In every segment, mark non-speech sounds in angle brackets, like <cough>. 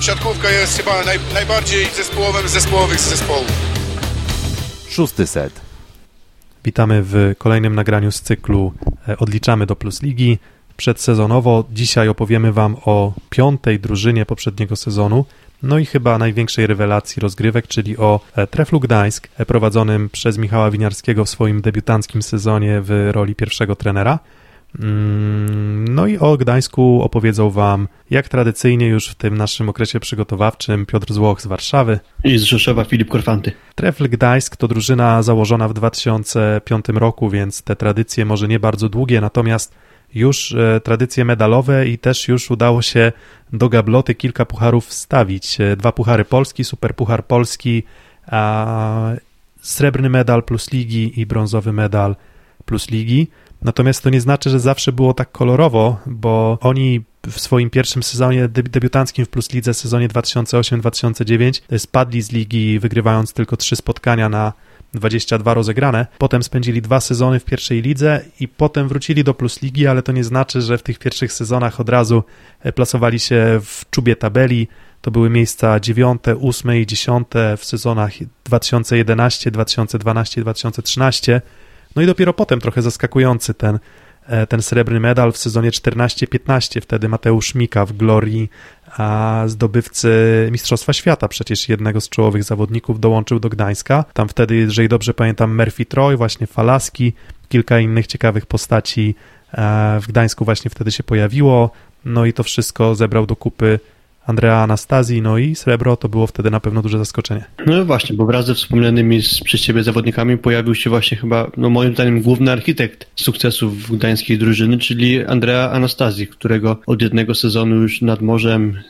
siatkówka jest chyba naj, najbardziej zespołowym z zespołowych zespołów. Szósty set. Witamy w kolejnym nagraniu z cyklu e, Odliczamy do Plus Ligi. Przedsezonowo dzisiaj opowiemy Wam o piątej drużynie poprzedniego sezonu, no i chyba największej rewelacji rozgrywek, czyli o e, Treflu Gdańsk, e, prowadzonym przez Michała Winiarskiego w swoim debiutanckim sezonie w roli pierwszego trenera. Mm, no i o Gdańsku opowiedzą Wam, jak tradycyjnie już w tym naszym okresie przygotowawczym, Piotr Złoch z Warszawy. I z Rzeszowa Filip Korfanty. Trefl Gdańsk to drużyna założona w 2005 roku, więc te tradycje może nie bardzo długie, natomiast już e, tradycje medalowe i też już udało się do gabloty kilka pucharów wstawić. E, dwa puchary Polski, super puchar Polski, srebrny medal plus ligi i brązowy medal plus ligi. Natomiast to nie znaczy, że zawsze było tak kolorowo, bo oni w swoim pierwszym sezonie debiutanckim w Plus Lidze, sezonie 2008-2009 spadli z ligi, wygrywając tylko trzy spotkania na 22 rozegrane. Potem spędzili dwa sezony w pierwszej lidze i potem wrócili do Plus Ligi, ale to nie znaczy, że w tych pierwszych sezonach od razu e, plasowali się w czubie tabeli. To były miejsca 9, 8 i 10 w sezonach 2011, 2012, 2013. No i dopiero potem trochę zaskakujący ten, e, ten srebrny medal w sezonie 14-15. Wtedy Mateusz Mika w Glorii, a zdobywcy Mistrzostwa Świata, przecież jednego z czołowych zawodników, dołączył do Gdańska. Tam wtedy, jeżeli dobrze pamiętam, Murphy Troy, właśnie Falaski, kilka innych ciekawych postaci e, w Gdańsku właśnie wtedy się pojawiło. No i to wszystko zebrał do kupy Andrea Anastazji, no i srebro to było wtedy na pewno duże zaskoczenie. No właśnie, bo wraz ze wspomnianymi przez ciebie zawodnikami pojawił się właśnie chyba, no moim zdaniem, główny architekt sukcesów gdańskiej drużyny, czyli Andrea Anastazji, którego od jednego sezonu już nad morzem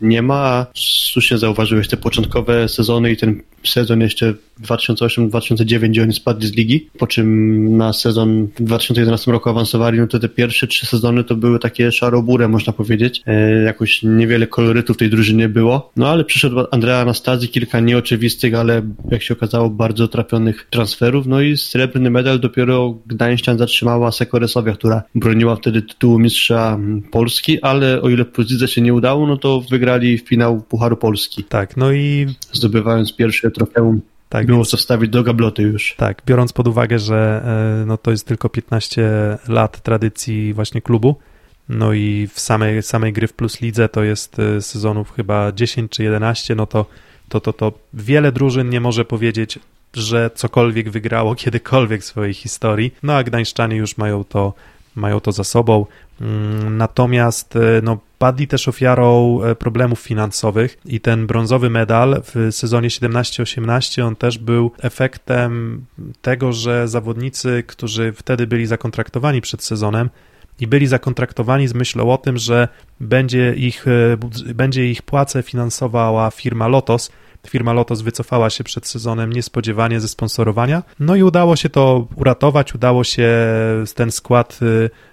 nie ma, a słusznie zauważyłeś te początkowe sezony i ten sezon jeszcze 2008-2009, gdzie oni spadli z ligi, po czym na sezon w 2011 roku awansowali, no to te pierwsze trzy sezony to były takie szarobure, można powiedzieć. E, jakoś niewiele kolorytu w tej drużynie było. No ale przyszedł Andrea Anastazji, kilka nieoczywistych, ale jak się okazało bardzo trafionych transferów, no i srebrny medal dopiero Gdańszczan zatrzymała Sekoresowia, która broniła wtedy tytułu mistrza Polski, ale o ile plus się nie udało, no to wygrali finał Pucharu Polski. Tak, no i zdobywając pierwsze trofeum tak, było co wstawić do gabloty już. Tak, biorąc pod uwagę, że e, no, to jest tylko 15 lat tradycji właśnie klubu, no i w samej, samej gry w Plus Lidze to jest e, sezonów chyba 10 czy 11, no to, to, to, to wiele drużyn nie może powiedzieć, że cokolwiek wygrało <laughs> kiedykolwiek w swojej historii, no a Gdańszczanie już mają to, mają to za sobą. Mm, natomiast e, no, padli też ofiarą e, problemów finansowych i ten brązowy medal w sezonie 17-18 on też był efektem tego, że zawodnicy, którzy wtedy byli zakontraktowani przed sezonem i byli zakontraktowani z myślą o tym, że będzie ich, e, będzie ich płacę finansowała firma Lotos, Firma Lotos wycofała się przed sezonem niespodziewanie ze sponsorowania, no i udało się to uratować, udało się ten skład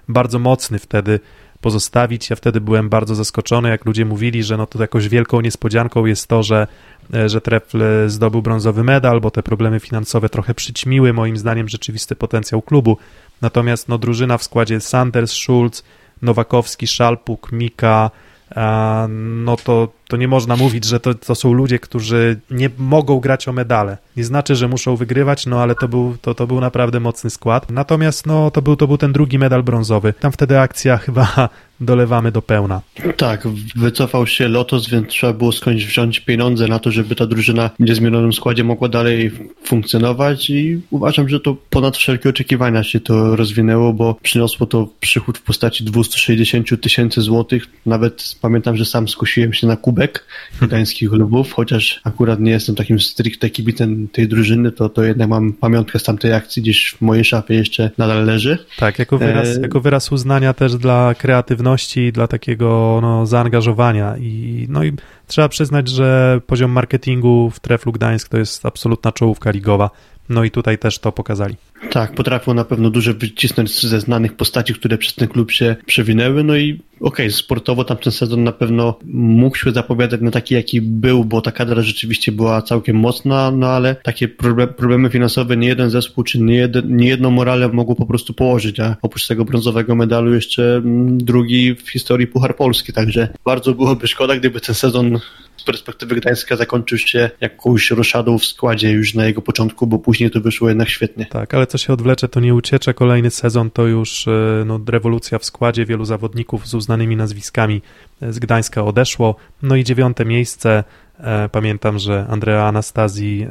bardzo mocny wtedy pozostawić. Ja wtedy byłem bardzo zaskoczony, jak ludzie mówili, że no to jakąś wielką niespodzianką jest to, że, e, że Trefl zdobył brązowy medal, bo te problemy finansowe trochę przyćmiły moim zdaniem rzeczywisty potencjał klubu. Natomiast no, drużyna w składzie Sanders, Schulz, Nowakowski, Szalpuk, Mika, no to, to nie można mówić, że to, to są ludzie, którzy nie mogą grać o medale. Nie znaczy, że muszą wygrywać, no ale to był, to, to był naprawdę mocny skład. Natomiast no, to, był, to był ten drugi medal brązowy. Tam wtedy akcja <laughs> chyba dolewamy do pełna. Tak, wycofał się Lotos, więc trzeba było skądś wziąć pieniądze na to, żeby ta drużyna w niezmienionym składzie mogła dalej funkcjonować i uważam, że to ponad wszelkie oczekiwania się to rozwinęło, bo przyniosło to przychód w postaci 260 tysięcy złotych. Nawet pamiętam, że sam skusiłem się na kubek gdańskich lubów, chociaż akurat nie jestem takim stricte kibicem tej drużyny, to, to jednak mam pamiątkę z tamtej akcji gdzieś w mojej szafie jeszcze nadal leży. Tak, jako wyraz, e... jako wyraz uznania też dla kreatywności kreatywności, dla takiego no, zaangażowania i no i trzeba przyznać, że poziom marketingu w Treflu Gdańsk to jest absolutna czołówka ligowa. No i tutaj też to pokazali. Tak, potrafią na pewno dużo wycisnąć ze znanych postaci, które przez ten klub się przewinęły. No i okej, okay, sportowo tamten sezon na pewno mógł się zapowiadać na taki, jaki był, bo ta kadra rzeczywiście była całkiem mocna, no ale takie problemy finansowe nie jeden zespół, czy nie, jeden, nie jedną morale mogło po prostu położyć, a oprócz tego brązowego medalu jeszcze mm, drugi w historii Puchar Polski, także bardzo byłoby szkoda, gdyby ten sezon perspektywy Gdańska zakończył się jakąś roszadą w składzie już na jego początku, bo później to wyszło jednak świetnie. Tak, ale co się odwlecze, to nie uciecze. Kolejny sezon to już e, no, rewolucja w składzie. Wielu zawodników z uznanymi nazwiskami e, z Gdańska odeszło. No i dziewiąte miejsce. E, pamiętam, że Andrea Anastazji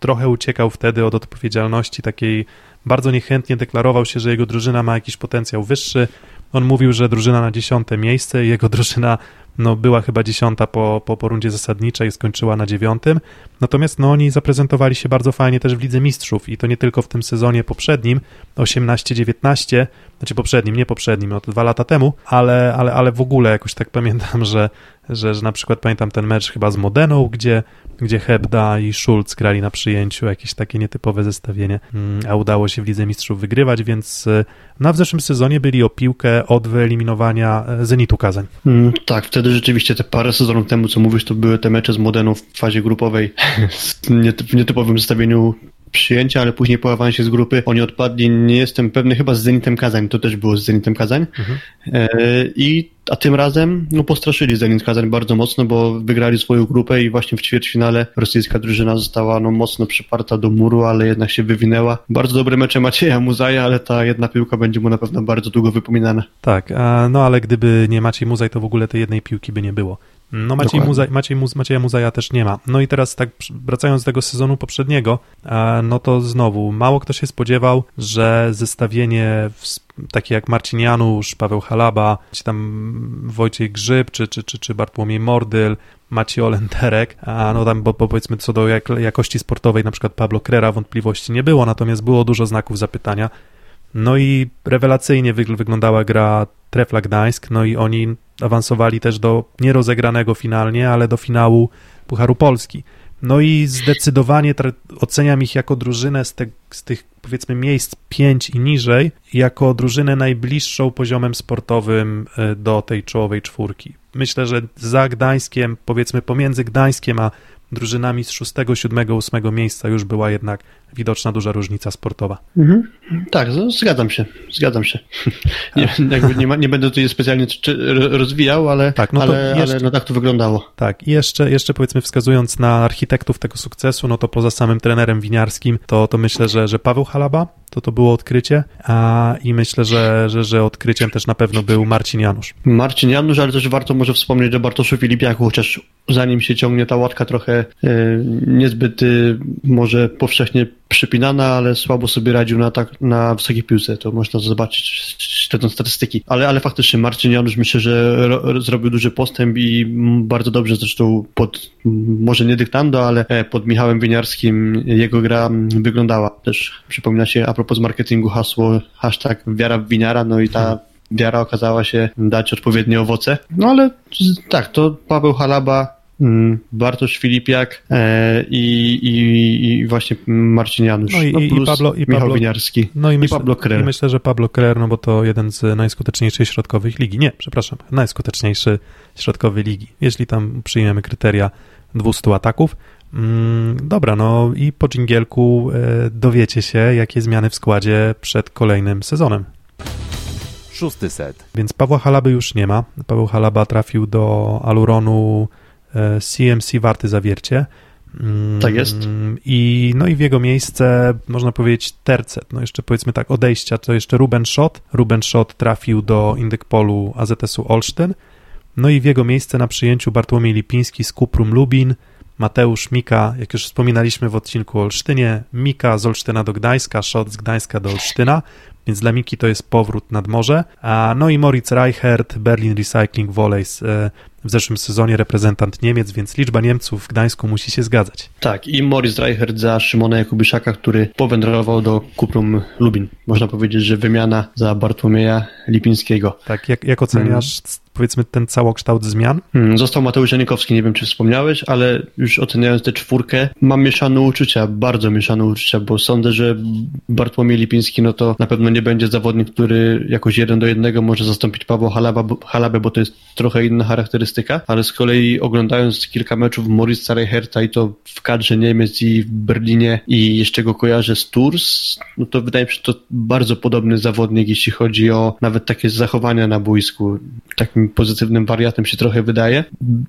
trochę uciekał wtedy od odpowiedzialności takiej bardzo niechętnie deklarował się, że jego drużyna ma jakiś potencjał wyższy. On mówił, że drużyna na dziesiąte miejsce, jego drużyna no, była chyba dziesiąta po, po, po rundzie zasadniczej, skończyła na dziewiątym. Natomiast no, oni zaprezentowali się bardzo fajnie też w Lidze Mistrzów i to nie tylko w tym sezonie poprzednim, 18-19, znaczy poprzednim, nie poprzednim, no to dwa lata temu, ale, ale, ale w ogóle jakoś tak pamiętam, <laughs> że, że, że na przykład pamiętam ten mecz chyba z Modeną, gdzie gdzie Hebda i Schulz grali na przyjęciu, jakieś takie nietypowe zestawienie, mm, a udało się w Lidze Mistrzów wygrywać, więc na w zeszłym sezonie byli o piłkę od wyeliminowania e, Zenitu Kazań. Mm, tak, wtedy rzeczywiście te parę sezonów temu, co mówisz, to były te mecze z Modeną w fazie grupowej <laughs> w nietypowym zestawieniu przyjęcia, ale później po awansie z grupy oni odpadli, nie jestem pewny, chyba z Zenitem Kazań, to też było z Zenitem Kazań. Mhm. E, I, a tym razem no, postraszyli Zenit Kazań bardzo mocno, bo wygrali swoją grupę i właśnie w ćwierćfinale rosyjska drużyna została no, mocno przyparta do muru, ale jednak się wywinęła. Bardzo dobre mecze Macieja Muzaja, ale ta jedna piłka będzie mu na pewno bardzo długo wypominana. Tak, a, no ale gdyby nie Maciej Muzaj, to w ogóle tej jednej piłki by nie było. No Maciej, Muza, Maciej Muz, Macieja Muzaja też nie ma. No i teraz tak wracając do tego sezonu poprzedniego, no to znowu mało kto się spodziewał, że zestawienie takie jak Marcin Janusz, Paweł Halaba, czy tam Wojciech Grzyb, czy, czy, czy, czy Bartłomiej Mordyl, Maciej Olenterek, a no tam bo, bo powiedzmy co do jak, jakości sportowej na przykład Pablo Krera wątpliwości nie było, natomiast było dużo znaków zapytania. No i rewelacyjnie wyglądała gra Trefla Gdańsk, no i oni awansowali też do nierozegranego finalnie, ale do finału Pucharu Polski. No i zdecydowanie oceniam ich jako drużynę z, te, z, tych powiedzmy miejsc 5 i niżej, jako drużynę najbliższą poziomem sportowym e, do tej czołowej czwórki. Myślę, że za Gdańskiem, powiedzmy pomiędzy Gdańskiem a drużynami z 6, 7, 8 miejsca już była jednak widoczna duża różnica sportowa. Mhm. Tak, zgadzam się, zgadzam się. <laughs> Nie, nie, ma, nie, będę tutaj specjalnie rozwijał, ale tak, no ale, jeszcze, ale no tak to wyglądało. Tak, i jeszcze, jeszcze powiedzmy wskazując na architektów tego sukcesu, no to poza samym trenerem winiarskim, to, to myślę, że, że Paweł Halaba, to to było odkrycie, a i myślę, że, że, że odkryciem też na pewno był Marcin Janusz. Marcin Janusz, ale też warto może wspomnieć o Bartoszu Filipiaku, chociaż zanim się ciągnie ta łatka trochę e, niezbyt e, może powszechnie przypinana, ale słabo sobie radził na, tak, na wysokiej piłce. To można zobaczyć śledząc statystyki. Ale, ale faktycznie Marcin Janusz myślę, że ro, zrobił duży postęp i bardzo dobrze zresztą pod, może nie dyktando, ale e, pod Michałem Winiarskim jego gra wyglądała. Też przypomina się a propos marketingu hasło hashtag wiara w winiara, no i ta wiara okazała się dać odpowiednie owoce. No ale tak, to Paweł Halaba Bartosz Filipiak e, i, i, i właśnie Marcin Janusz. No i, no i Pablo, i Pablo, Winiarski. No i, myślę, Pablo Krer. I myślę, że Pablo Krer, no bo to jeden z najskuteczniejszych środkowych ligi. Nie, przepraszam, najskuteczniejszy środkowy ligi. Jeśli tam przyjmiemy kryteria 200 ataków. Mm, dobra, no i po dżingielku e, dowiecie się, jakie zmiany w składzie przed kolejnym sezonem. Szósty set. Więc Pawła Halaby już nie ma. Paweł Halaba trafił do Aluronu CMC warty zawiercie. Tak jest. I, no i w jego miejsce, można powiedzieć, tercet. No jeszcze powiedzmy tak, odejścia, to jeszcze Ruben Schott. Ruben Schott trafił do Indykpolu AZS-u Olsztyn. No i w jego miejsce na przyjęciu Bartłomiej Lipiński z Kuprum Lubin, Mateusz Mika, jak już wspominaliśmy w odcinku o Olsztynie, Mika z Olsztyna do Gdańska, Schott z Gdańska do Olsztyna, więc dla Miki to jest powrót nad morze. A, no i Moritz Reichert, Berlin Recycling Volleys e, w zeszłym sezonie reprezentant Niemiec, więc liczba Niemców w Gdańsku musi się zgadzać. Tak, i Moritz Reichert za Szymona Jakubyszaka, który powędrował do Kuprum Lubin. Można powiedzieć, że wymiana za Bartłomieja Lipińskiego. Tak, jak, jak oceniasz hmm. Powiedzmy ten całokształt zmian? Hmm, został Mateusz Janikowski, nie wiem czy wspomniałeś, ale już oceniając tę czwórkę, mam mieszane uczucia, bardzo mieszane uczucia, bo sądzę, że Bartłomiej Lipiński no to na pewno nie będzie zawodnik, który jakoś jeden do jednego może zastąpić Pawła Halaba, Halabę, bo to jest trochę inna charakterystyka, ale z kolei oglądając kilka meczów Moritza Reicherta i to w kadrze Niemiec i w Berlinie i jeszcze go kojarzę z Tours, no to wydaje mi się, że to bardzo podobny zawodnik, jeśli chodzi o nawet takie zachowania na boisku. Takim pozytywnym wariatem się trochę wydaje.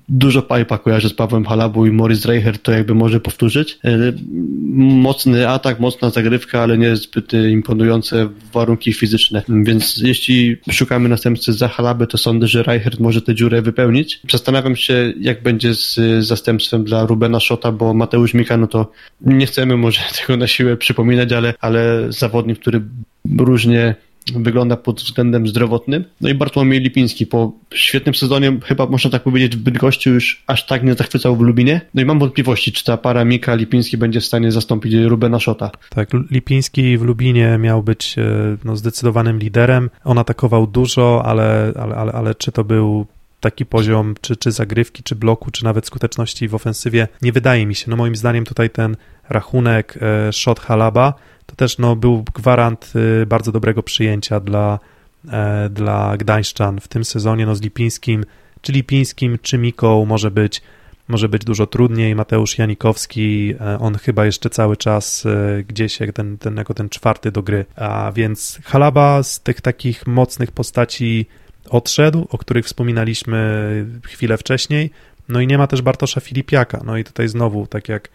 Dużo pipa kojarzę z Pawłem Halabą i Moritz Reichert to jakby może powtórzyć. E, mocny atak, mocna zagrywka, ale nie zbyt imponujące warunki fizyczne. Więc jeśli szukamy następcy za Halabę, to sądzę, że Reichert może tę dziurę wypełnić. Zastanawiam się, jak będzie z zastępstwem dla Rubena Szota, bo Mateusz Mika, no to nie chcemy może <laughs> tego na siłę przypominać, ale, ale zawodnik, który różnie wygląda pod względem zdrowotnym. No i Bartłomiej Lipiński po świetnym sezonie, chyba można tak powiedzieć, w Bydgoszczy już aż tak nie zachwycał w Lubinie. No i mam wątpliwości, czy ta para Mika Lipiński będzie w stanie zastąpić Rubena Szota. Tak, Lipiński w Lubinie miał być e, no, zdecydowanym liderem. On atakował dużo, ale, ale, ale, ale czy to był taki poziom, czy, czy zagrywki, czy bloku, czy nawet skuteczności w ofensywie, nie wydaje mi się. No moim zdaniem tutaj ten rachunek e, shot Halaba to też no, był gwarant y, bardzo dobrego przyjęcia dla, e, dla Gdańszczan w tym sezonie no, z Lipińskim, czy Lipińskim, czy Miką może być, może być dużo trudniej. Mateusz Janikowski, e, on chyba jeszcze cały czas e, gdzieś jak ten, ten, jako ten czwarty do gry. A więc Halaba z tych takich mocnych postaci odszedł, o których wspominaliśmy chwilę wcześniej. No i nie ma też Bartosza Filipiaka. No i tutaj znowu, tak jak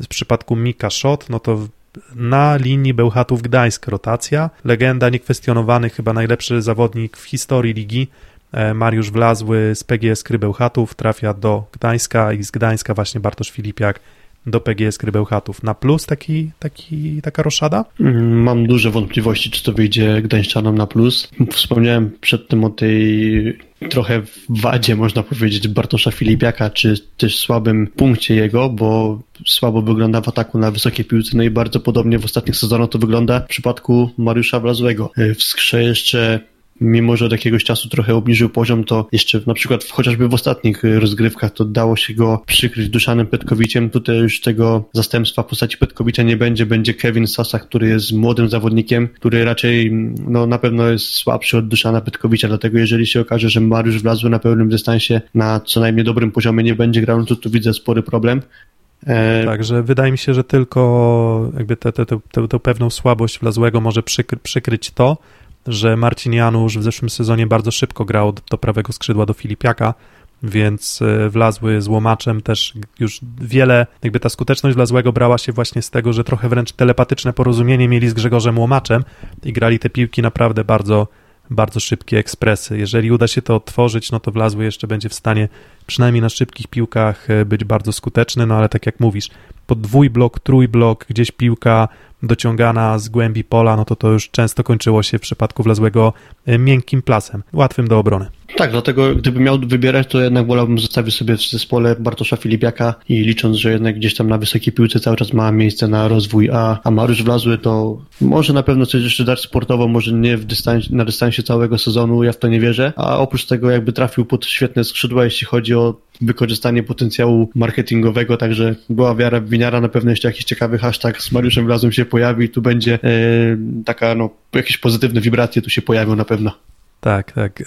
w przypadku Mika Shot, no to na linii Bełchatów-Gdańsk rotacja. Legenda, niekwestionowany, chyba najlepszy zawodnik w historii ligi. E, Mariusz Wlazły z PGS Krybełchatów trafia do Gdańska i z Gdańska właśnie Bartosz Filipiak do PGS Krybełchatów. Na plus taki, taki, taka roszada? Mm, mam duże wątpliwości, czy to wyjdzie Gdańszczanom na plus. Wspomniałem przedtem o tej trochę wadzie, można powiedzieć, Bartosza Filipiaka, czy też słabym punkcie jego, bo słabo wygląda w ataku na wysokiej piłce, no i bardzo podobnie w ostatnich sezonach to wygląda w przypadku Mariusza Wlazłego. W skrze jeszcze mimo że od jakiegoś czasu trochę obniżył poziom, to jeszcze na przykład chociażby w ostatnich y, rozgrywkach to dało się go przykryć Duszanem Petkowiciem. Tutaj już tego zastępstwa w postaci Petkowicza nie będzie. Będzie Kevin Sasa, który jest młodym zawodnikiem, który raczej no, na pewno jest słabszy od Duszana Petkowicza, dlatego jeżeli się okaże, że Mariusz wlazł na pełnym dystansie na co najmniej dobrym poziomie nie będzie grał, no to tu widzę spory problem. E... Także wydaje mi się, że tylko jakby tę te, pewną słabość Wlazłego może przykry, przykryć to, że Marcin Janusz w zeszłym sezonie bardzo szybko grał do prawego skrzydła do Filipiaka, więc e, wlazły z łomaczem też już wiele, jakby ta skuteczność wlazłego brała się właśnie z tego, że trochę wręcz telepatyczne porozumienie mieli z Grzegorzem Łomaczem i grali te piłki naprawdę bardzo, bardzo szybkie ekspresy. Jeżeli uda się to otworzyć, no to wlazły jeszcze będzie w stanie przynajmniej na szybkich piłkach e, być bardzo skuteczny, no ale tak jak mówisz, pod dwójblok, trójblok, gdzieś piłka dociągana z głębi pola, no to to już często kończyło się w przypadku wlazłego e, miękkim plasem, łatwym do obrony. Tak, dlatego gdybym miał wybierać, to jednak wolałbym zostawić sobie w zespole Bartosza Filipiaka i licząc, że jednak gdzieś tam na wysokiej piłce cały czas ma miejsce na rozwój, a, a Mariusz Wlazły to może na pewno coś jeszcze dać sportowo, może nie w dystans, na dystansie całego sezonu, ja w to nie wierzę, a oprócz tego jakby trafił pod świetne skrzydła, jeśli chodzi o wykorzystanie potencjału marketingowego, także była wiara w winiara, na pewno jeszcze jakiś ciekawy hashtag z Mariuszem Wlazłym się pojawi i tu będzie e, taka, no, jakieś pozytywne wibracje tu się pojawią na pewno. Tak, tak.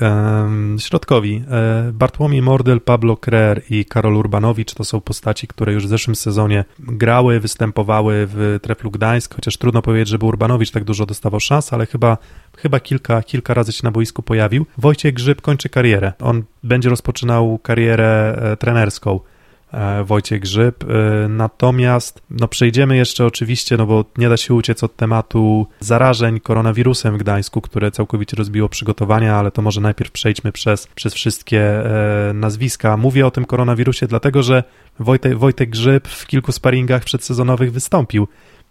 środkowi. E, Bartłomiej Mordyl, Pablo Krer i Karol Urbanowicz to są postaci, które już w zeszłym sezonie grały, występowały w Treflu Gdańsk, chociaż trudno powiedzieć, żeby Urbanowicz tak dużo dostawał szans, ale chyba, chyba kilka, kilka razy się na boisku pojawił. Wojciech Grzyb kończy karierę. On będzie rozpoczynał karierę e, trenerską Wojciech Grzyb. E, natomiast no przejdziemy jeszcze oczywiście, no bo nie da się uciec od tematu zarażeń koronawirusem w Gdańsku, które całkowicie rozbiło przygotowania, ale to może najpierw przejdźmy przez, przez wszystkie e, nazwiska. Mówię o tym koronawirusie dlatego, że Wojtek, Wojtek Grzyb w kilku sparingach przedsezonowych wystąpił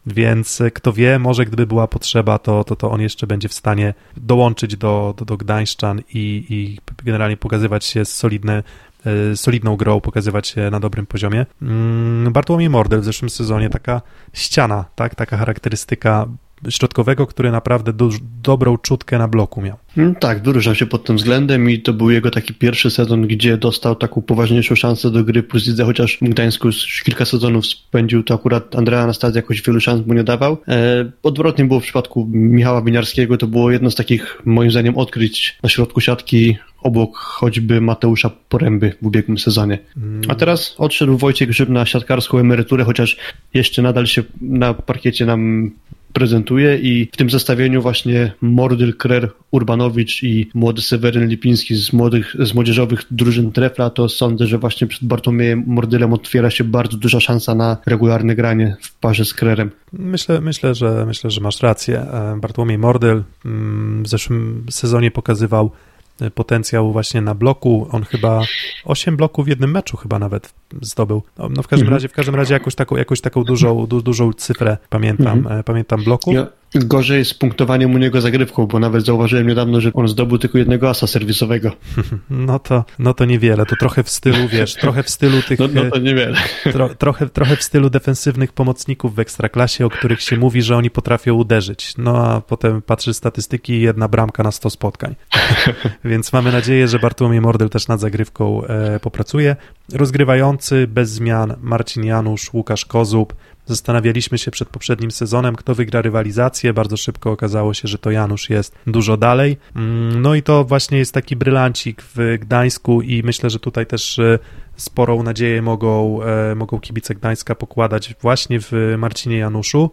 więc kto wie, może gdyby była potrzeba, to, to, to on jeszcze będzie w stanie dołączyć do, do, do Gdańszczan i, i generalnie pokazywać się solidne, E, solidną grą, pokazywać się na dobrym poziomie. Mm, Bartłomiej Mordel w zeszłym sezonie taka ściana, tak, taka charakterystyka środkowego, który naprawdę do, dobrą czutkę na bloku miał. Mm, tak, wyróżniał się pod tym względem i to był jego taki pierwszy sezon, gdzie dostał taką poważniejszą szansę do gry plus lidze, chociaż w Gdańsku już kilka sezonów spędził, to akurat Andrea Anastazja jakoś wielu szans mu nie dawał. E, odwrotnie było w przypadku Michała Winiarskiego, to było jedno z takich, moim zdaniem, odkryć na środku siatki obok choćby Mateusza Poręby w ubiegłym sezonie. A teraz odszedł Wojciech Grzyb na siatkarską emeryturę, chociaż jeszcze nadal się na parkiecie nam prezentuje i w tym zestawieniu właśnie Mordyl, Krer, Urbanowicz i młody Seweryn Lipiński z, młodych, z młodzieżowych drużyn Trefla, to sądzę, że właśnie przed Bartłomiejem Mordylem otwiera się bardzo duża szansa na regularne granie w parze z Krerem. Myślę, myślę, że, myślę, że masz rację. E, Bartłomiej Mordyl mm, w zeszłym sezonie pokazywał potencjał właśnie na bloku. On chyba 8 bloków w jednym meczu chyba nawet zdobył. No, no w każdym mhm. razie, w każdym razie jakąś taką, jakąś taką dużą, du, dużą cyfrę pamiętam, mhm. E, pamiętam bloków. Ja, Gorzej z punktowaniem u niego zagrywką, bo nawet zauważyłem niedawno, że on zdobył tylko jednego asa serwisowego. <laughs> No to, no to niewiele, to trochę w stylu, wiesz, trochę w stylu tych... No, no to niewiele. Tro, trochę, trochę w stylu defensywnych pomocników w Ekstraklasie, o których się mówi, że oni potrafią uderzyć. No a potem patrzy statystyki i jedna bramka na 100 spotkań. <laughs> Więc mamy nadzieję, że Bartłomiej Mordel też nad zagrywką e, popracuje. Rozgrywający bez zmian Marcin Janusz, Łukasz Kozub, Zastanawialiśmy się przed poprzednim sezonem, kto wygra rywalizację. Bardzo szybko okazało się, że to Janusz jest dużo dalej. Mm, no i to właśnie jest taki brylancik w Gdańsku i myślę, że tutaj też e, sporą nadzieję mogą, e, mogą kibice Gdańska pokładać właśnie w Marcinie Januszu.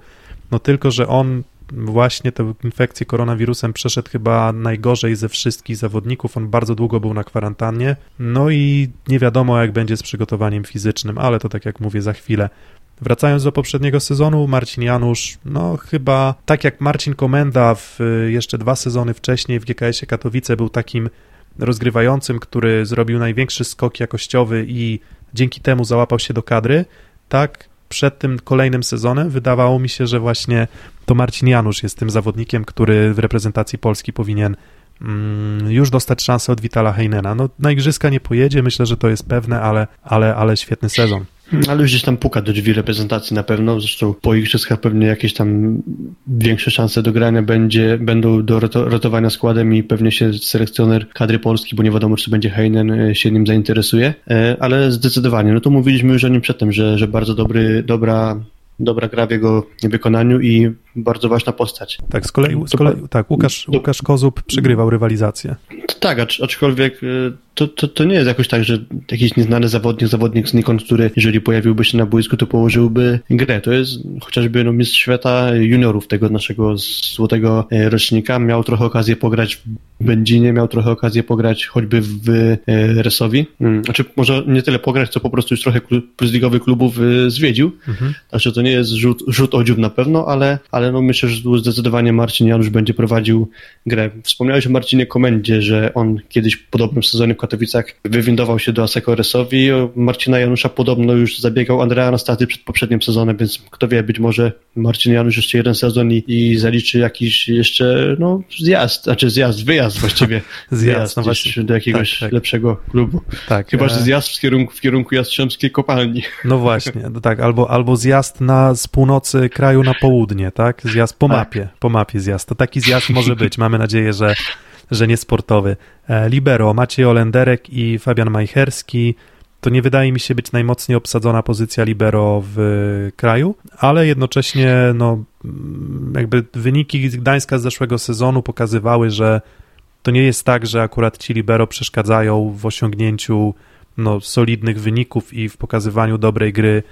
No tylko, że on właśnie tę infekcję koronawirusem przeszedł chyba najgorzej ze wszystkich zawodników. On bardzo długo był na kwarantannie. No i nie wiadomo, jak będzie z przygotowaniem fizycznym, ale to tak jak mówię, za chwilę. Wracając do poprzedniego sezonu, Marcin Janusz, no chyba tak jak Marcin Komenda w jeszcze dwa sezony wcześniej w GKS-ie Katowice był takim rozgrywającym, który zrobił największy skok jakościowy i dzięki temu załapał się do kadry, tak przed tym kolejnym sezonem wydawało mi się, że właśnie to Marcin Janusz jest tym zawodnikiem, który w reprezentacji Polski powinien mm, już dostać szansę od Witala Heinena. No, na igrzyska nie pojedzie, myślę, że to jest pewne, ale, ale, ale świetny sezon. Ale już gdzieś tam puka do drzwi reprezentacji na pewno, zresztą po igrzyskach pewnie jakieś tam większe szanse do grania będzie, będą do rotowania składem i pewnie się selekcjoner kadry Polski, bo nie wiadomo, czy będzie Heinen e, się nim zainteresuje, e, ale zdecydowanie, no to mówiliśmy już o nim przedtem, że, że bardzo dobry, dobra dobra gra w jego wykonaniu i bardzo ważna postać. Tak, z kolei, z kolei tak, Łukasz, Łukasz Kozub przegrywał rywalizację. Tak, aczkolwiek y, to, to, to nie jest jakoś tak, że jakiś nieznany zawodnik, zawodnik znikąd, który jeżeli pojawiłby się na boisku, to położyłby grę. To jest chociażby no, mistrz świata juniorów tego naszego złotego e, rocznika. Miał trochę okazję pograć w Będzinie, miał trochę okazję pograć choćby w e, Resowi. Hmm, znaczy może nie tyle pograć, co po prostu już trochę plus ligowych klubów e, zwiedził. Mhm. Znaczy to nie jest rzut, rzut na pewno, ale, ale no myślę, że tu zdecydowanie Marcin Janusz będzie prowadził grę. Wspomniałeś o Marcinie Komendzie, że on kiedyś w podobnym sezonie Katowicach wywindował się do Asekoresowi. Marcina Janusza podobno już zabiegał Andrea Anastazji przed poprzednim sezonem, więc kto wie, być może Marcin Janusz jeszcze jeden sezon i, i zaliczy jakiś jeszcze no, zjazd, znaczy zjazd, wyjazd właściwie. <laughs> zjazd, no właśnie. do jakiegoś tak, tak. lepszego klubu. Tak, Chyba, że e- zjazd w kierunku, w kierunku Jastrzębskiej kopalni. <laughs> No właśnie, no tak, albo, albo zjazd na, z północy kraju na południe, tak? Zjazd po tak. mapie, po mapie zjazd. To taki zjazd może być. Mamy nadzieję, że że nie sportowy. E, libero, Maciej Olenderek i Fabian Majcherski. To nie wydaje mi się być najmocniej obsadzona pozycja libero w kraju, ale jednocześnie no, jakby wyniki Gdańska z zeszłego sezonu pokazywały, że to nie jest tak, że akurat ci libero przeszkadzają w osiągnięciu no, solidnych wyników i w pokazywaniu dobrej gry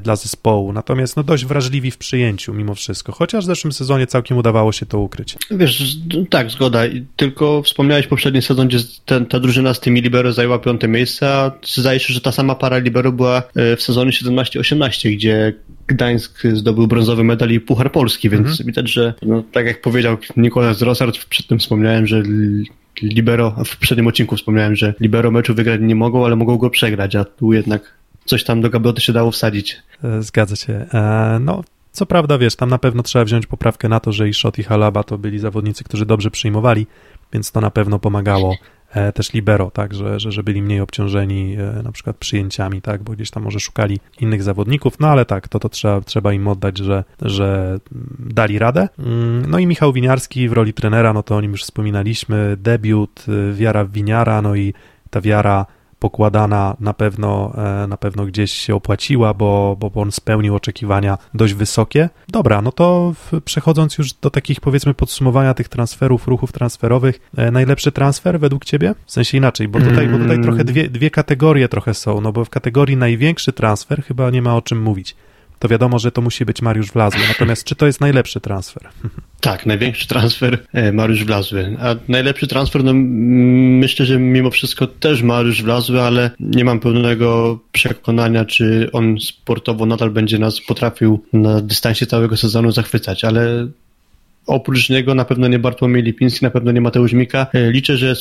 dla zespołu. Natomiast no, dość wrażliwi w przyjęciu mimo wszystko, chociaż w zeszłym sezonie całkiem udawało się to ukryć. Wiesz, tak, zgoda. Tylko wspomniałeś w poprzednim sezonie, gdzie ten, ta drużyna z tymi libero zajęła piąte miejsce, a zdaje się, że ta sama para libero była e, w sezonie 17-18, gdzie Gdańsk zdobył brązowy medal i Puchar Polski, więc mhm. widać, że no, tak jak powiedział Nikolas Rossard, przed tym wspomniałem, że Libero, w poprzednim odcinku wspomniałem, że Libero meczu wygrać nie mogą, ale mogą go przegrać, a tu jednak coś tam do gaboty się dało wsadzić. E, zgadza się. E, no, co prawda, wiesz, tam na pewno trzeba wziąć poprawkę na to, że i Shot i Halaba to byli zawodnicy, którzy dobrze przyjmowali, więc to na pewno pomagało e, też libero, tak, że, że, że byli mniej obciążeni na przykład przyjęciami, tak, bo gdzieś tam może szukali innych zawodników, no ale tak, to to trzeba, trzeba im oddać, że, że dali radę. Mm, no i Michał Winiarski w roli trenera, no to o nim już wspominaliśmy, debiut, wiara w Winiara, no i ta wiara pokładana na pewno, e, na pewno gdzieś się opłaciła, bo, bo on spełnił oczekiwania dość wysokie. Dobra, no to przechodząc już do takich powiedzmy podsumowania tych transferów, ruchów transferowych, e, najlepszy transfer według ciebie? W sensie inaczej, bo tutaj, bo tutaj trochę dwie, dwie kategorie trochę są, no bo w kategorii największy transfer chyba nie ma o czym mówić to wiadomo, że to musi być Mariusz Wlazły. Natomiast czy to jest najlepszy transfer? <laughs> Tak, największy transfer e, Mariusz Wlazły. A najlepszy transfer, no myślę, że mimo wszystko też Mariusz Wlazły, ale nie mam pełnego przekonania, czy on sportowo nadal będzie nas potrafił na dystansie całego sezonu zachwycać, ale oprócz niego na pewno nie Bartłomiej Lipiński, na pewno nie Mateusz Mika. E, liczę, że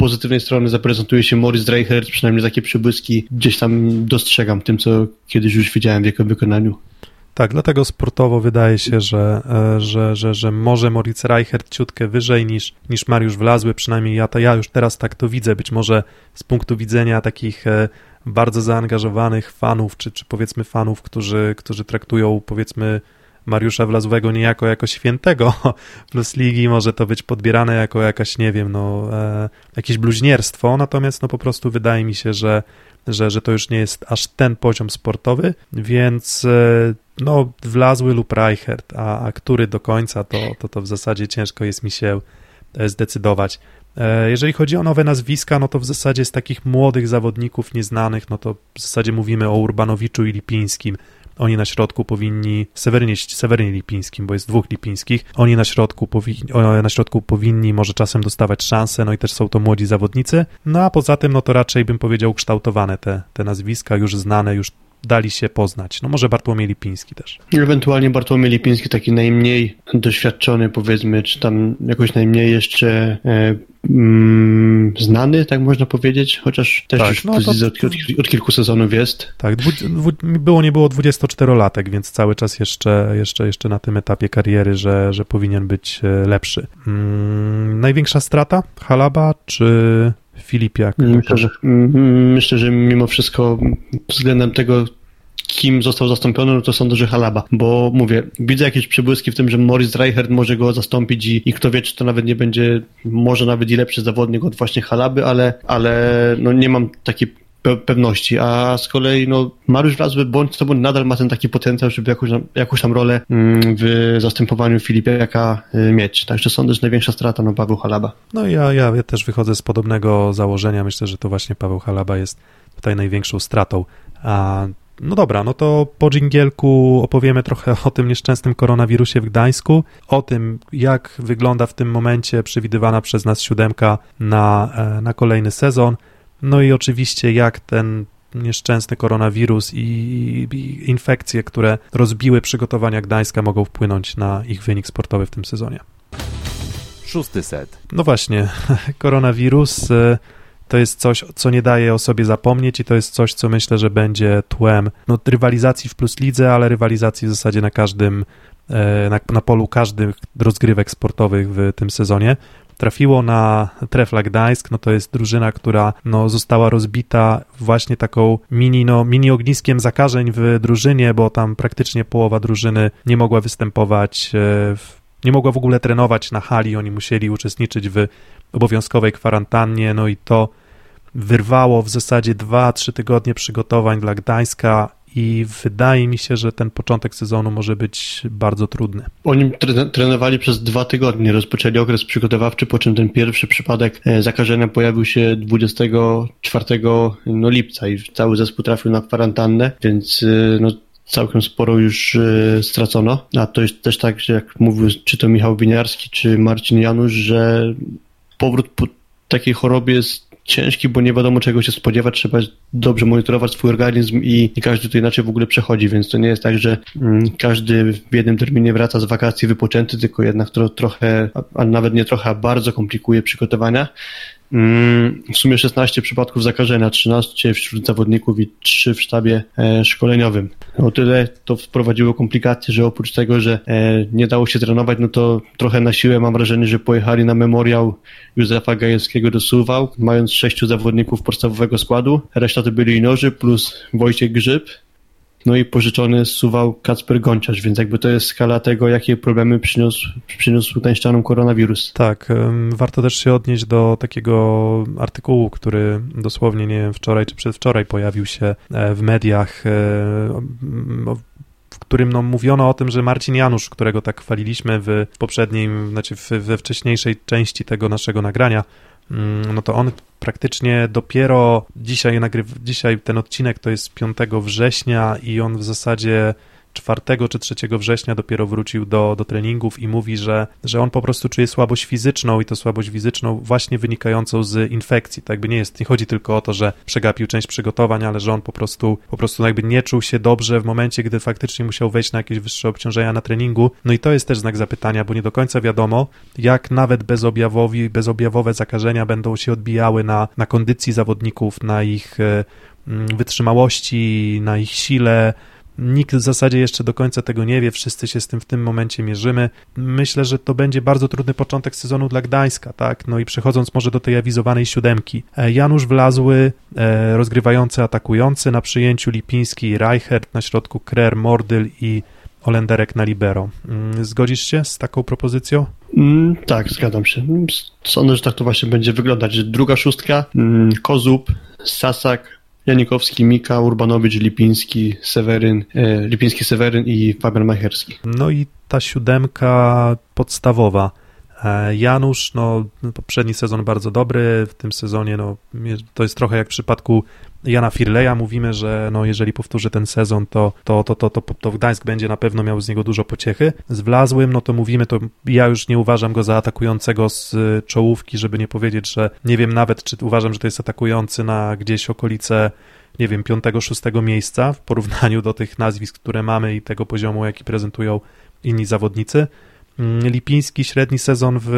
pozytywnej strony zaprezentuje się Morris Dreichert, przynajmniej takie przybłyski gdzieś tam dostrzegam tym, co kiedyś już widziałem w jego wykonaniu. Tak, dlatego sportowo wydaje się, że, e, że, że, że może Moritz Reichert ciutkę wyżej niż, niż Mariusz Wlazły, przynajmniej ja, to, ja już teraz tak to widzę, być może z punktu widzenia takich e, bardzo zaangażowanych fanów, czy, czy powiedzmy fanów, którzy, którzy traktują powiedzmy Mariusza Wlazłego niejako jako świętego <laughs> plus ligi, może to być podbierane jako jakaś, nie wiem, no, e, jakieś bluźnierstwo, natomiast no po prostu wydaje mi się, że, że, że to już nie jest aż ten poziom sportowy, więc e, no, Wlazły lub Reichert, a, a który do końca, to, to, to w zasadzie ciężko jest mi się e, zdecydować. E, jeżeli chodzi o nowe nazwiska, no to w zasadzie z takich młodych zawodników nieznanych, no to w zasadzie mówimy o Urbanowiczu i Lipińskim, oni na środku powinni, Sewerynie, Sewerynie Lipińskim, bo jest dwóch Lipińskich, oni na środku, powinni, na środku powinni może czasem dostawać szanse, no i też są to młodzi zawodnicy, no a poza tym, no to raczej bym powiedział kształtowane te, te nazwiska, już znane, już dali się poznać. No może Bartłomiej Lipiński też. Ewentualnie Bartłomiej Lipiński taki najmniej doświadczony powiedzmy, czy tam jakoś najmniej jeszcze e, mm, znany, tak można powiedzieć, chociaż też tak, już no to... od, od, od, kilku sezonów jest. Tak, dwu, dwu, było nie było 24-latek, więc cały czas jeszcze, jeszcze, jeszcze na tym etapie kariery, że, że powinien być e, lepszy. Mm, największa strata Halaba czy Filipiak? Myślę że, myślę, że mimo wszystko względem tego, kim został zastąpiony, no to sądzę, że Halaba, bo mówię, widzę jakieś przebłyski w tym, że Morris Reichert może go zastąpić i, i kto wie, czy to nawet nie będzie, może nawet i lepszy zawodnik od właśnie Halaby, ale, ale no nie mam takiej pewności, a z kolei no, Mariusz Wlazły bądź co bądź nadal ma ten taki potencjał, żeby jakąś, jakąś tam rolę mm, w zastępowaniu Filipiaka y, mieć. Także sądzę, że największa strata no Paweł Halaba. No ja, ja, ja też wychodzę z podobnego założenia. Myślę, że to właśnie Paweł Halaba jest tutaj największą stratą. A no dobra, no to po dżingielku opowiemy trochę o tym nieszczęsnym koronawirusie w Gdańsku, o tym, jak wygląda w tym momencie przewidywana przez nas siódemka na, e, na kolejny sezon. No i oczywiście, jak ten nieszczęsny koronawirus i, i, infekcje, które rozbiły przygotowania Gdańska, mogą wpłynąć na ich wynik sportowy w tym sezonie. Szósty set. No właśnie, <laughs> koronawirus e, to jest coś, co nie daje o sobie zapomnieć i to jest coś, co myślę, że będzie tłem no, rywalizacji w Plus Lidze, ale rywalizacji w zasadzie na każdym, e, na, na polu każdych rozgrywek sportowych w tym sezonie trafiło na Trefla Gdańsk, no to jest drużyna, która no, została rozbita właśnie taką mini, no, mini ogniskiem zakażeń w drużynie, bo tam praktycznie połowa drużyny nie mogła występować, e, w, nie mogła w ogóle trenować na hali, oni musieli uczestniczyć w obowiązkowej kwarantannie, no i to wyrwało w zasadzie 2-3 tygodnie przygotowań dla Gdańska i wydaje mi się, że ten początek sezonu może być bardzo trudny. Oni trenowali przez dwa tygodnie, rozpoczęli okres przygotowawczy, po czym ten pierwszy przypadek e, zakażenia pojawił się 24 no, lipca i cały zespół trafił na kwarantannę, więc e, no, całkiem sporo już e, stracono. A to jest też tak, że jak mówił czy to Michał Winiarski, czy Marcin Janusz, że powrót po takiej chorobie jest ciężki, bo nie wiadomo czego się spodziewać, trzeba dobrze monitorować swój organizm i, i każdy to inaczej w ogóle przechodzi, więc to nie jest tak, że mm, każdy w jednym terminie wraca z wakacji wypoczęty, tylko jednak tro, trochę, a nawet nie trochę, a bardzo komplikuje przygotowania. mm, w sumie 16 przypadków zakażenia, 13 wśród zawodników i 3 w sztabie e, szkoleniowym. O tyle to wprowadziło komplikacje, że oprócz tego, że e, nie dało się trenować, no to trochę na siłę mam wrażenie, że pojechali na memoriał Józefa Gajewskiego do Suwał, mając sześciu zawodników podstawowego składu. Reszta to byli inorzy plus Wojciech Grzyb, no i pożyczony suwał Kacper Gonciarz, więc jakby to jest skala tego, jakie problemy przyniósł, przyniósł ten ścianą koronawirus. Tak, warto też się odnieść do takiego artykułu, który dosłownie, nie wiem, wczoraj czy przedwczoraj pojawił się e, w mediach, e, w którym no, mówiono o tym, że Marcin Janusz, którego tak chwaliliśmy w poprzedniej, znaczy we wcześniejszej części tego naszego nagrania, no to on praktycznie dopiero dzisiaj nagryw, dzisiaj ten odcinek to jest 5 września i on w zasadzie 4 czy 3 września dopiero wrócił do, do treningów i mówi, że, że on po prostu czuje słabość fizyczną i to słabość fizyczną właśnie wynikającą z infekcji. Tak jakby nie jest, nie chodzi tylko o to, że przegapił część przygotowań, ale że on po prostu, po prostu jakby nie czuł się dobrze w momencie, gdy faktycznie musiał wejść na jakieś wyższe obciążenia na treningu. No i to jest też znak zapytania, bo nie do końca wiadomo, jak nawet bezobjawowi, bezobjawowe zakażenia będą się odbijały na, na kondycji zawodników, na ich e, wytrzymałości, na ich sile, Nikt w zasadzie jeszcze do końca tego nie wie, wszyscy się z tym w tym momencie mierzymy. Myślę, że to będzie bardzo trudny początek sezonu dla Gdańska, tak? No i przechodząc może do tej awizowanej siódemki. E, Janusz Wlazły, e, rozgrywający, atakujący, na przyjęciu Lipiński Reichert, na środku Krer, Mordyl i Olenderek na libero. Mm, zgodzisz się z taką propozycją? Mm, tak, zgadzam się. Sądzę, że tak to właśnie będzie wyglądać. Druga szóstka, mm, Kozub, Sasak, Janikowski, Mika, Urbanowicz, Lipiński, Seweryn, e, Lipiński, Seweryn i Fabian Macherski. No i ta siódemka podstawowa. E, Janusz, no poprzedni sezon bardzo dobry, w tym sezonie no, to jest trochę jak w przypadku Jana Firleja mówimy, że no, jeżeli powtórzy ten sezon, to, to, to, to, to, to Gdańsk będzie na pewno miał z niego dużo pociechy. Z Wlazłym, no to mówimy, to ja już nie uważam go za atakującego z czołówki, żeby nie powiedzieć, że nie wiem nawet, czy uważam, że to jest atakujący na gdzieś okolice nie wiem, piątego, szóstego miejsca w porównaniu do tych nazwisk, które mamy i tego poziomu, jaki prezentują inni zawodnicy. Mm, Lipiński średni sezon w,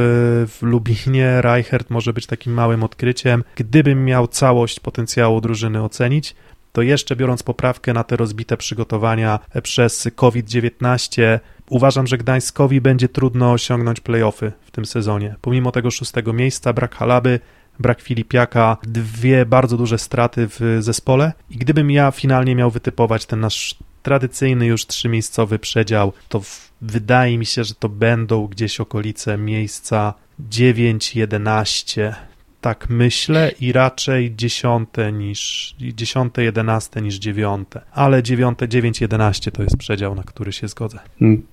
w Lubinie, Reichert może być takim małym odkryciem. Gdybym miał całość potencjału drużyny ocenić, to jeszcze biorąc poprawkę na te rozbite przygotowania przez COVID-19, uważam, że Gdańskowi będzie trudno osiągnąć playoffy w tym sezonie. Pomimo tego szóstego miejsca, brak Halaby, brak Filipiaka, dwie bardzo duże straty w zespole i gdybym ja finalnie miał wytypować ten nasz tradycyjny już trzymiejscowy przedział, to wydaje mi się, że to będą gdzieś okolice miejsca 9-11 tak myślę i raczej dziesiąte niż dziesiąte, jedenaste niż dziewiąte, ale dziewiąte, dziewięć, jedenaście to jest przedział, na który się zgodzę.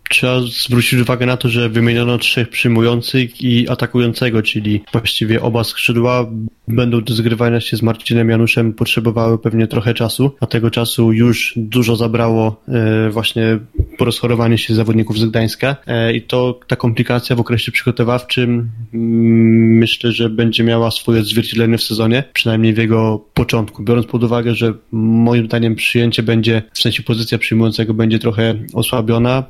Trzeba zwrócić uwagę na to, że wymieniono trzech przyjmujących i atakującego, czyli właściwie oba skrzydła będą do zgrywania się z Marcinem Januszem potrzebowały pewnie trochę czasu, a tego czasu już dużo zabrało e, właśnie po rozchorowaniu się zawodników z Gdańska. E, i to ta komplikacja w okresie przygotowawczym mm, myślę, że będzie miała swoje odzwierciedlenie w sezonie, przynajmniej w jego początku, biorąc pod uwagę, że moim zdaniem przyjęcie będzie, w sensie pozycja przyjmującego będzie trochę osłabiona,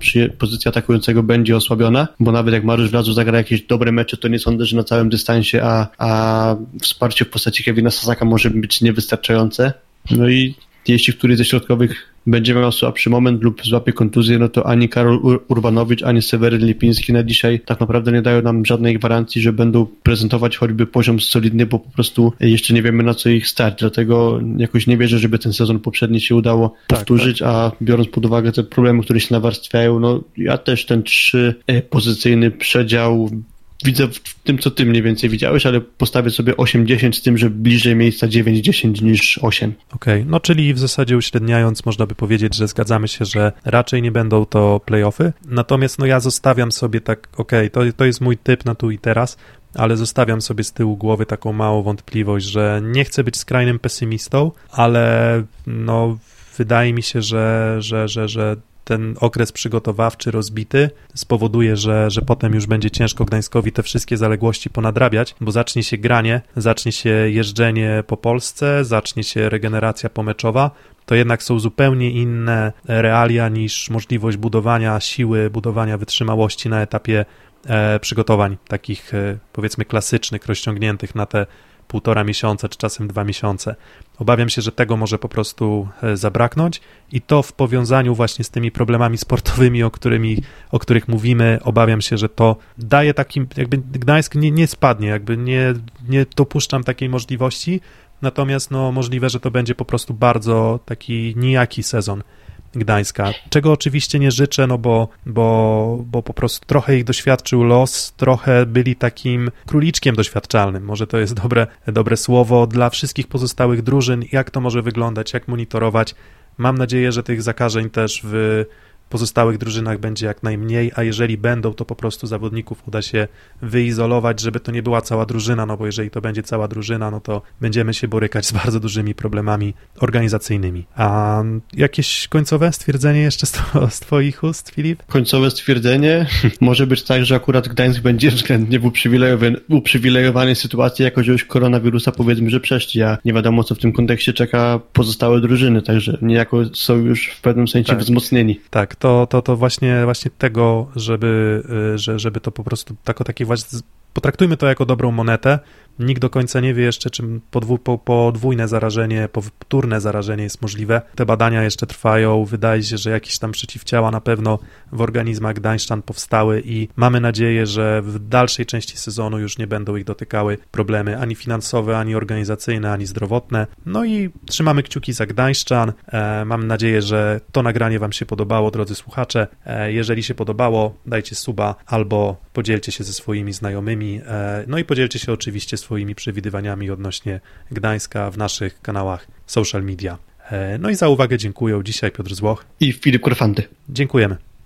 pozycja atakującego będzie osłabiona, bo nawet jak Mariusz Wlazu zagra jakieś dobre mecze, to nie sądzę, że na całym dystansie, a, a wsparcie w postaci Kevina Sasaka może być niewystarczające. No i jeśli któryś ze środkowych będzie miał słabszy moment lub złapie kontuzję, no to ani Karol Urbanowicz, ani Seweryn Lipiński na dzisiaj tak naprawdę nie dają nam żadnej gwarancji, że będą prezentować choćby poziom solidny, bo po prostu jeszcze nie wiemy na co ich stać, dlatego jakoś nie wierzę, żeby ten sezon poprzedni się udało tak, powtórzyć, tak. a biorąc pod uwagę te problemy, które się nawarstwiają, no ja też ten trzy pozycyjny przedział widzę w tym, co ty mniej więcej widziałeś, ale postawię sobie 8-10 z tym, że bliżej miejsca 9-10 niż 8. Okej, okay. no czyli w zasadzie uśredniając można by powiedzieć, że zgadzamy się, że raczej nie będą to playoffy, natomiast no ja zostawiam sobie tak, okej, okay, to, to jest mój typ na tu i teraz, ale zostawiam sobie z tyłu głowy taką małą wątpliwość, że nie chcę być skrajnym pesymistą, ale no wydaje mi się, że, że, że, że ten okres przygotowawczy rozbity spowoduje, że, że potem już będzie ciężko Gdańskowi te wszystkie zaległości ponadrabiać, bo zacznie się granie, zacznie się jeżdżenie po Polsce, zacznie się regeneracja pomeczowa, to jednak są zupełnie inne realia niż możliwość budowania siły, budowania wytrzymałości na etapie e, przygotowań takich e, powiedzmy klasycznych, rozciągniętych na te półtora miesiąca, czy czasem dwa miesiące. Obawiam się, że tego może po prostu e, zabraknąć i to w powiązaniu właśnie z tymi problemami sportowymi, o, którymi, o których mówimy, obawiam się, że to daje takim, jakby Gdańsk nie, nie spadnie, jakby nie, nie dopuszczam takiej możliwości, natomiast no możliwe, że to będzie po prostu bardzo taki nijaki sezon Gdańska, czego oczywiście nie życzę, no bo, bo, bo po prostu trochę ich doświadczył los, trochę byli takim króliczkiem doświadczalnym, może to jest dobre, dobre słowo dla wszystkich pozostałych drużyn, jak to może wyglądać, jak monitorować. Mam nadzieję, że tych zakażeń też w pozostałych drużynach będzie jak najmniej, a jeżeli będą, to po prostu zawodników uda się wyizolować, żeby to nie była cała drużyna, no bo jeżeli to będzie cała drużyna, no to będziemy się borykać z bardzo dużymi problemami organizacyjnymi. A jakieś końcowe stwierdzenie jeszcze z, z Twoich ust, Filip? Końcowe stwierdzenie <laughs> może być tak, że akurat Gdańsk będzie względnie w uprzywilejowanej, uprzywilejowanej sytuacji jako, że już koronawirusa powiedzmy, że przeszli, a nie wiadomo, co w tym kontekście czeka pozostałe drużyny, także niejako są już w pewnym sensie tak. wzmocnieni. Tak, to, to, to właśnie, właśnie tego, żeby, y, że, żeby to po prostu tako, takie właśnie, potraktujmy to jako dobrą monetę, Nikt do końca nie wie jeszcze, czym podwó po, podwójne zarażenie, powtórne zarażenie jest możliwe. Te badania jeszcze trwają. Wydaje się, że jakieś tam przeciwciała na pewno w organizmach Gdańszczan powstały i mamy nadzieję, że w dalszej części sezonu już nie będą ich dotykały problemy ani finansowe, ani organizacyjne, ani zdrowotne. No i trzymamy kciuki za Gdańszczan. E, mam nadzieję, że to nagranie Wam się podobało, drodzy słuchacze. E, jeżeli się podobało, dajcie suba albo podzielcie się ze swoimi znajomymi. E, no i podzielcie się oczywiście swoimi swoimi przewidywaniami odnośnie Gdańska w naszych kanałach social media. E, no i za uwagę dziękuję. Dzisiaj Piotr Złoch i Filip Korfanty. Dziękujemy.